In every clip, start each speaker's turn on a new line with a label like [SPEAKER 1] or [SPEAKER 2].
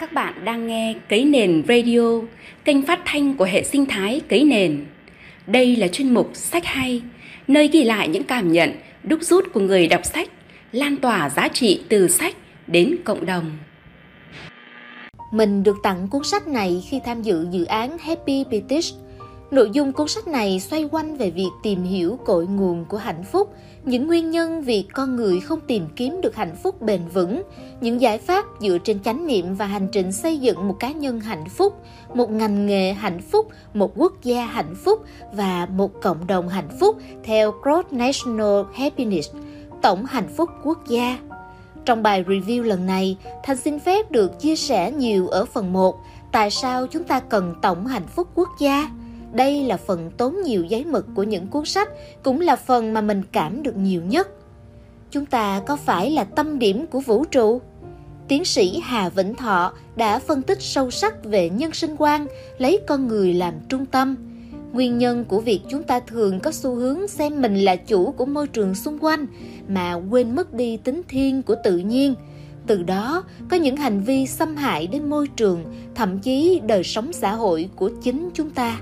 [SPEAKER 1] Các bạn đang nghe Cấy Nền Radio, kênh phát thanh của hệ sinh thái Cấy Nền. Đây là chuyên mục Sách Hay, nơi ghi lại những cảm nhận, đúc rút của người đọc sách, lan tỏa giá trị từ sách đến cộng đồng.
[SPEAKER 2] Mình được tặng cuốn sách này khi tham dự dự án Happy British Nội dung cuốn sách này xoay quanh về việc tìm hiểu cội nguồn của hạnh phúc, những nguyên nhân vì con người không tìm kiếm được hạnh phúc bền vững, những giải pháp dựa trên chánh niệm và hành trình xây dựng một cá nhân hạnh phúc, một ngành nghề hạnh phúc, một quốc gia hạnh phúc và một cộng đồng hạnh phúc theo Cross National Happiness, tổng hạnh phúc quốc gia. Trong bài review lần này, Thành xin phép được chia sẻ nhiều ở phần 1, tại sao chúng ta cần tổng hạnh phúc quốc gia? Đây là phần tốn nhiều giấy mực của những cuốn sách, cũng là phần mà mình cảm được nhiều nhất. Chúng ta có phải là tâm điểm của vũ trụ? Tiến sĩ Hà Vĩnh Thọ đã phân tích sâu sắc về nhân sinh quan, lấy con người làm trung tâm. Nguyên nhân của việc chúng ta thường có xu hướng xem mình là chủ của môi trường xung quanh mà quên mất đi tính thiên của tự nhiên. Từ đó, có những hành vi xâm hại đến môi trường, thậm chí đời sống xã hội của chính chúng ta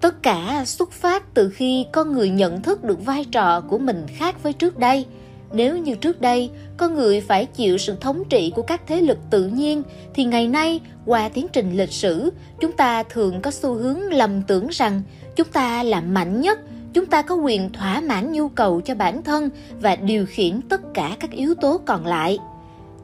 [SPEAKER 2] tất cả xuất phát từ khi con người nhận thức được vai trò của mình khác với trước đây. Nếu như trước đây con người phải chịu sự thống trị của các thế lực tự nhiên, thì ngày nay, qua tiến trình lịch sử, chúng ta thường có xu hướng lầm tưởng rằng chúng ta là mạnh nhất, chúng ta có quyền thỏa mãn nhu cầu cho bản thân và điều khiển tất cả các yếu tố còn lại.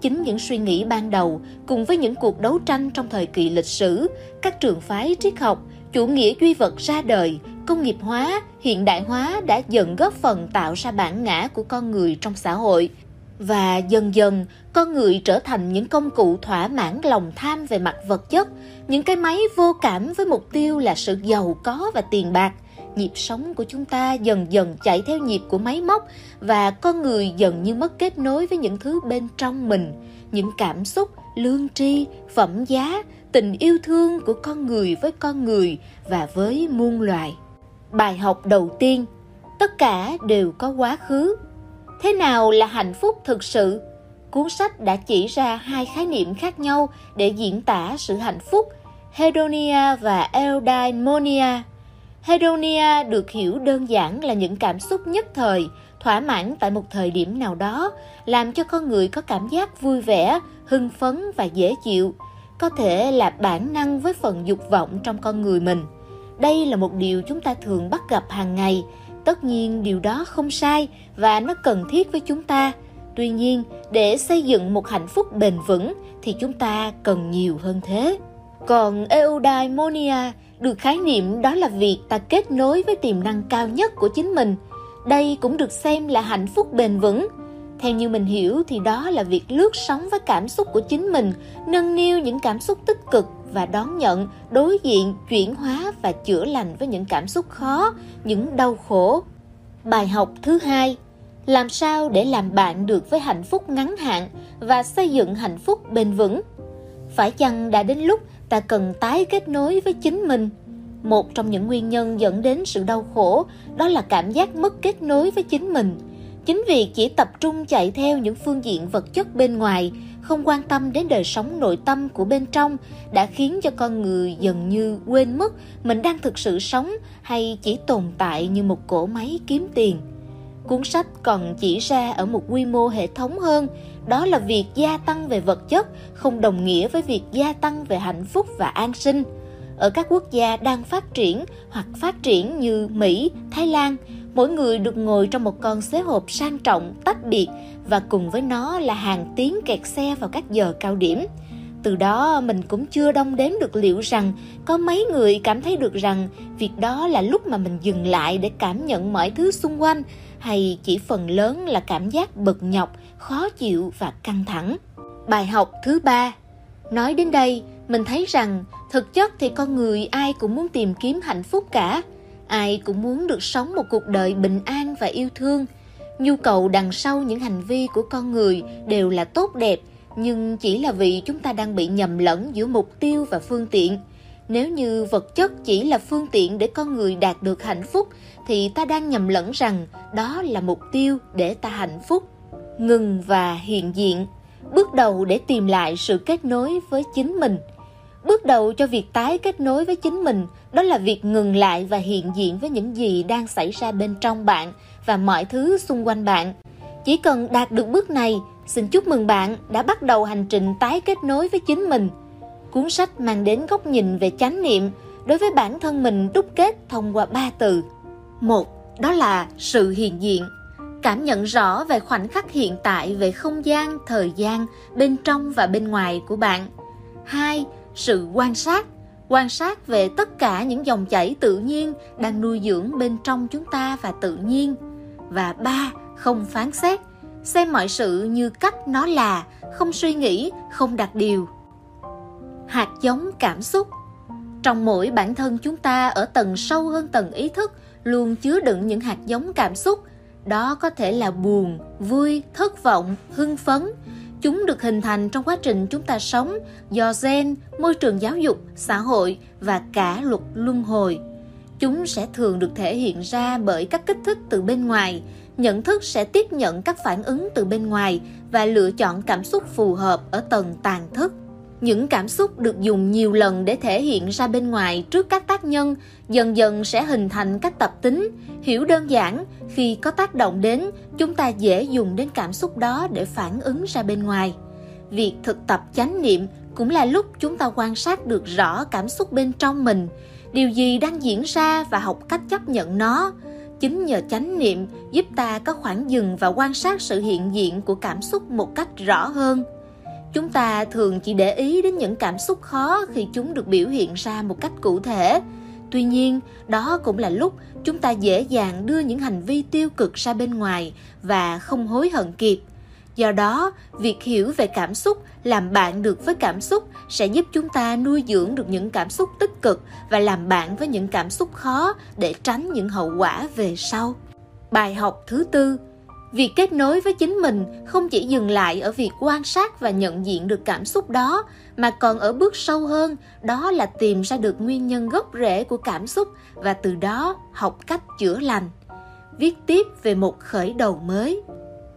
[SPEAKER 2] Chính những suy nghĩ ban đầu, cùng với những cuộc đấu tranh trong thời kỳ lịch sử, các trường phái triết học chủ nghĩa duy vật ra đời, công nghiệp hóa, hiện đại hóa đã dần góp phần tạo ra bản ngã của con người trong xã hội. Và dần dần, con người trở thành những công cụ thỏa mãn lòng tham về mặt vật chất, những cái máy vô cảm với mục tiêu là sự giàu có và tiền bạc. Nhịp sống của chúng ta dần dần chạy theo nhịp của máy móc và con người dần như mất kết nối với những thứ bên trong mình, những cảm xúc, lương tri, phẩm giá, tình yêu thương của con người với con người và với muôn loài. Bài học đầu tiên, tất cả đều có quá khứ. Thế nào là hạnh phúc thực sự? Cuốn sách đã chỉ ra hai khái niệm khác nhau để diễn tả sự hạnh phúc, hedonia và eudaimonia. Hedonia được hiểu đơn giản là những cảm xúc nhất thời, thỏa mãn tại một thời điểm nào đó, làm cho con người có cảm giác vui vẻ, hưng phấn và dễ chịu có thể là bản năng với phần dục vọng trong con người mình. Đây là một điều chúng ta thường bắt gặp hàng ngày. Tất nhiên, điều đó không sai và nó cần thiết với chúng ta. Tuy nhiên, để xây dựng một hạnh phúc bền vững thì chúng ta cần nhiều hơn thế. Còn eudaimonia được khái niệm đó là việc ta kết nối với tiềm năng cao nhất của chính mình. Đây cũng được xem là hạnh phúc bền vững theo như mình hiểu thì đó là việc lướt sóng với cảm xúc của chính mình, nâng niu những cảm xúc tích cực và đón nhận, đối diện, chuyển hóa và chữa lành với những cảm xúc khó, những đau khổ. Bài học thứ hai, làm sao để làm bạn được với hạnh phúc ngắn hạn và xây dựng hạnh phúc bền vững? Phải chăng đã đến lúc ta cần tái kết nối với chính mình? Một trong những nguyên nhân dẫn đến sự đau khổ đó là cảm giác mất kết nối với chính mình. Chính vì chỉ tập trung chạy theo những phương diện vật chất bên ngoài, không quan tâm đến đời sống nội tâm của bên trong đã khiến cho con người dần như quên mất mình đang thực sự sống hay chỉ tồn tại như một cỗ máy kiếm tiền. Cuốn sách còn chỉ ra ở một quy mô hệ thống hơn, đó là việc gia tăng về vật chất không đồng nghĩa với việc gia tăng về hạnh phúc và an sinh. Ở các quốc gia đang phát triển hoặc phát triển như Mỹ, Thái Lan, mỗi người được ngồi trong một con xế hộp sang trọng, tách biệt và cùng với nó là hàng tiếng kẹt xe vào các giờ cao điểm. Từ đó, mình cũng chưa đong đếm được liệu rằng có mấy người cảm thấy được rằng việc đó là lúc mà mình dừng lại để cảm nhận mọi thứ xung quanh, hay chỉ phần lớn là cảm giác bực nhọc, khó chịu và căng thẳng. Bài học thứ ba. Nói đến đây, mình thấy rằng thực chất thì con người ai cũng muốn tìm kiếm hạnh phúc cả ai cũng muốn được sống một cuộc đời bình an và yêu thương. Nhu cầu đằng sau những hành vi của con người đều là tốt đẹp, nhưng chỉ là vì chúng ta đang bị nhầm lẫn giữa mục tiêu và phương tiện. Nếu như vật chất chỉ là phương tiện để con người đạt được hạnh phúc, thì ta đang nhầm lẫn rằng đó là mục tiêu để ta hạnh phúc. Ngừng và hiện diện. Bước đầu để tìm lại sự kết nối với chính mình bước đầu cho việc tái kết nối với chính mình, đó là việc ngừng lại và hiện diện với những gì đang xảy ra bên trong bạn và mọi thứ xung quanh bạn. Chỉ cần đạt được bước này, xin chúc mừng bạn đã bắt đầu hành trình tái kết nối với chính mình. Cuốn sách mang đến góc nhìn về chánh niệm đối với bản thân mình đúc kết thông qua ba từ. Một, đó là sự hiện diện. Cảm nhận rõ về khoảnh khắc hiện tại về không gian, thời gian bên trong và bên ngoài của bạn. Hai sự quan sát quan sát về tất cả những dòng chảy tự nhiên đang nuôi dưỡng bên trong chúng ta và tự nhiên. Và ba, không phán xét, xem mọi sự như cách nó là, không suy nghĩ, không đặt điều. Hạt giống cảm xúc. Trong mỗi bản thân chúng ta ở tầng sâu hơn tầng ý thức luôn chứa đựng những hạt giống cảm xúc. Đó có thể là buồn, vui, thất vọng, hưng phấn chúng được hình thành trong quá trình chúng ta sống do gen, môi trường giáo dục, xã hội và cả luật luân hồi. Chúng sẽ thường được thể hiện ra bởi các kích thích từ bên ngoài, nhận thức sẽ tiếp nhận các phản ứng từ bên ngoài và lựa chọn cảm xúc phù hợp ở tầng tàn thức những cảm xúc được dùng nhiều lần để thể hiện ra bên ngoài trước các tác nhân dần dần sẽ hình thành các tập tính. Hiểu đơn giản, khi có tác động đến, chúng ta dễ dùng đến cảm xúc đó để phản ứng ra bên ngoài. Việc thực tập chánh niệm cũng là lúc chúng ta quan sát được rõ cảm xúc bên trong mình. Điều gì đang diễn ra và học cách chấp nhận nó? Chính nhờ chánh niệm giúp ta có khoảng dừng và quan sát sự hiện diện của cảm xúc một cách rõ hơn chúng ta thường chỉ để ý đến những cảm xúc khó khi chúng được biểu hiện ra một cách cụ thể. Tuy nhiên, đó cũng là lúc chúng ta dễ dàng đưa những hành vi tiêu cực ra bên ngoài và không hối hận kịp. Do đó, việc hiểu về cảm xúc, làm bạn được với cảm xúc sẽ giúp chúng ta nuôi dưỡng được những cảm xúc tích cực và làm bạn với những cảm xúc khó để tránh những hậu quả về sau. Bài học thứ tư việc kết nối với chính mình không chỉ dừng lại ở việc quan sát và nhận diện được cảm xúc đó mà còn ở bước sâu hơn đó là tìm ra được nguyên nhân gốc rễ của cảm xúc và từ đó học cách chữa lành viết tiếp về một khởi đầu mới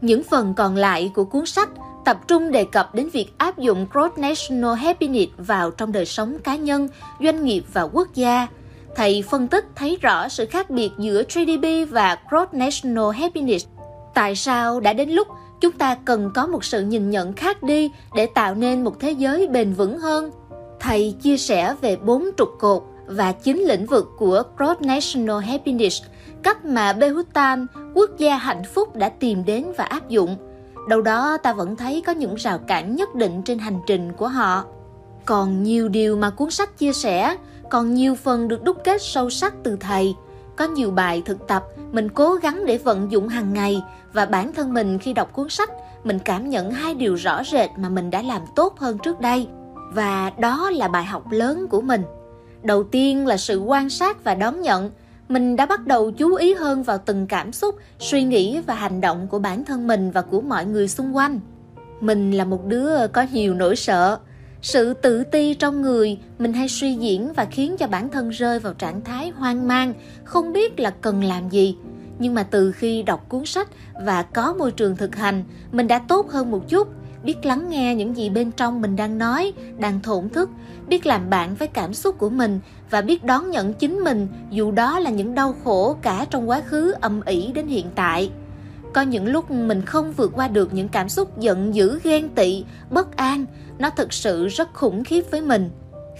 [SPEAKER 2] những phần còn lại của cuốn sách tập trung đề cập đến việc áp dụng Growth National Happiness vào trong đời sống cá nhân, doanh nghiệp và quốc gia. Thầy phân tích thấy rõ sự khác biệt giữa GDP và Growth National Happiness tại sao đã đến lúc chúng ta cần có một sự nhìn nhận khác đi để tạo nên một thế giới bền vững hơn thầy chia sẻ về bốn trục cột và chín lĩnh vực của Cross National Happiness, cách mà Bhutan, quốc gia hạnh phúc đã tìm đến và áp dụng. Đâu đó ta vẫn thấy có những rào cản nhất định trên hành trình của họ. Còn nhiều điều mà cuốn sách chia sẻ, còn nhiều phần được đúc kết sâu sắc từ thầy. Có nhiều bài thực tập, mình cố gắng để vận dụng hàng ngày. Và bản thân mình khi đọc cuốn sách, mình cảm nhận hai điều rõ rệt mà mình đã làm tốt hơn trước đây. Và đó là bài học lớn của mình. Đầu tiên là sự quan sát và đón nhận. Mình đã bắt đầu chú ý hơn vào từng cảm xúc, suy nghĩ và hành động của bản thân mình và của mọi người xung quanh. Mình là một đứa có nhiều nỗi sợ sự tự ti trong người mình hay suy diễn và khiến cho bản thân rơi vào trạng thái hoang mang, không biết là cần làm gì. Nhưng mà từ khi đọc cuốn sách và có môi trường thực hành, mình đã tốt hơn một chút. Biết lắng nghe những gì bên trong mình đang nói, đang thổn thức. Biết làm bạn với cảm xúc của mình và biết đón nhận chính mình, dù đó là những đau khổ cả trong quá khứ âm ỉ đến hiện tại. Có những lúc mình không vượt qua được những cảm xúc giận dữ ghen tị, bất an nó thực sự rất khủng khiếp với mình.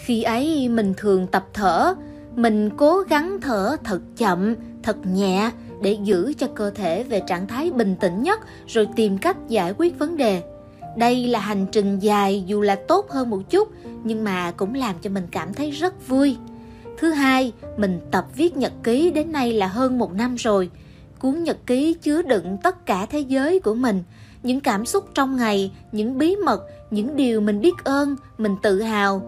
[SPEAKER 2] Khi ấy, mình thường tập thở. Mình cố gắng thở thật chậm, thật nhẹ để giữ cho cơ thể về trạng thái bình tĩnh nhất, rồi tìm cách giải quyết vấn đề. Đây là hành trình dài dù là tốt hơn một chút, nhưng mà cũng làm cho mình cảm thấy rất vui. Thứ hai, mình tập viết nhật ký, đến nay là hơn một năm rồi. Cuốn nhật ký chứa đựng tất cả thế giới của mình những cảm xúc trong ngày, những bí mật, những điều mình biết ơn, mình tự hào.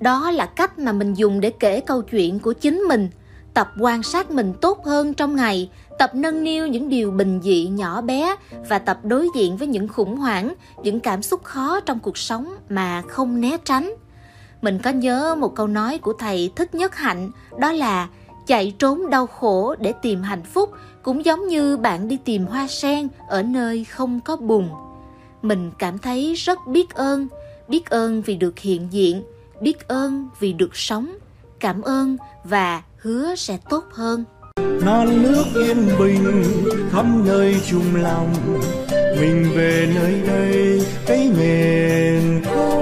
[SPEAKER 2] Đó là cách mà mình dùng để kể câu chuyện của chính mình, tập quan sát mình tốt hơn trong ngày, tập nâng niu những điều bình dị nhỏ bé và tập đối diện với những khủng hoảng, những cảm xúc khó trong cuộc sống mà không né tránh. Mình có nhớ một câu nói của thầy thích nhất hạnh, đó là chạy trốn đau khổ để tìm hạnh phúc, cũng giống như bạn đi tìm hoa sen ở nơi không có bùn. Mình cảm thấy rất biết ơn biết ơn vì được hiện diện, biết ơn vì được sống, cảm ơn và hứa sẽ tốt hơn.
[SPEAKER 3] Non nước yên bình khắp nơi chung lòng, mình về nơi đây cái miền không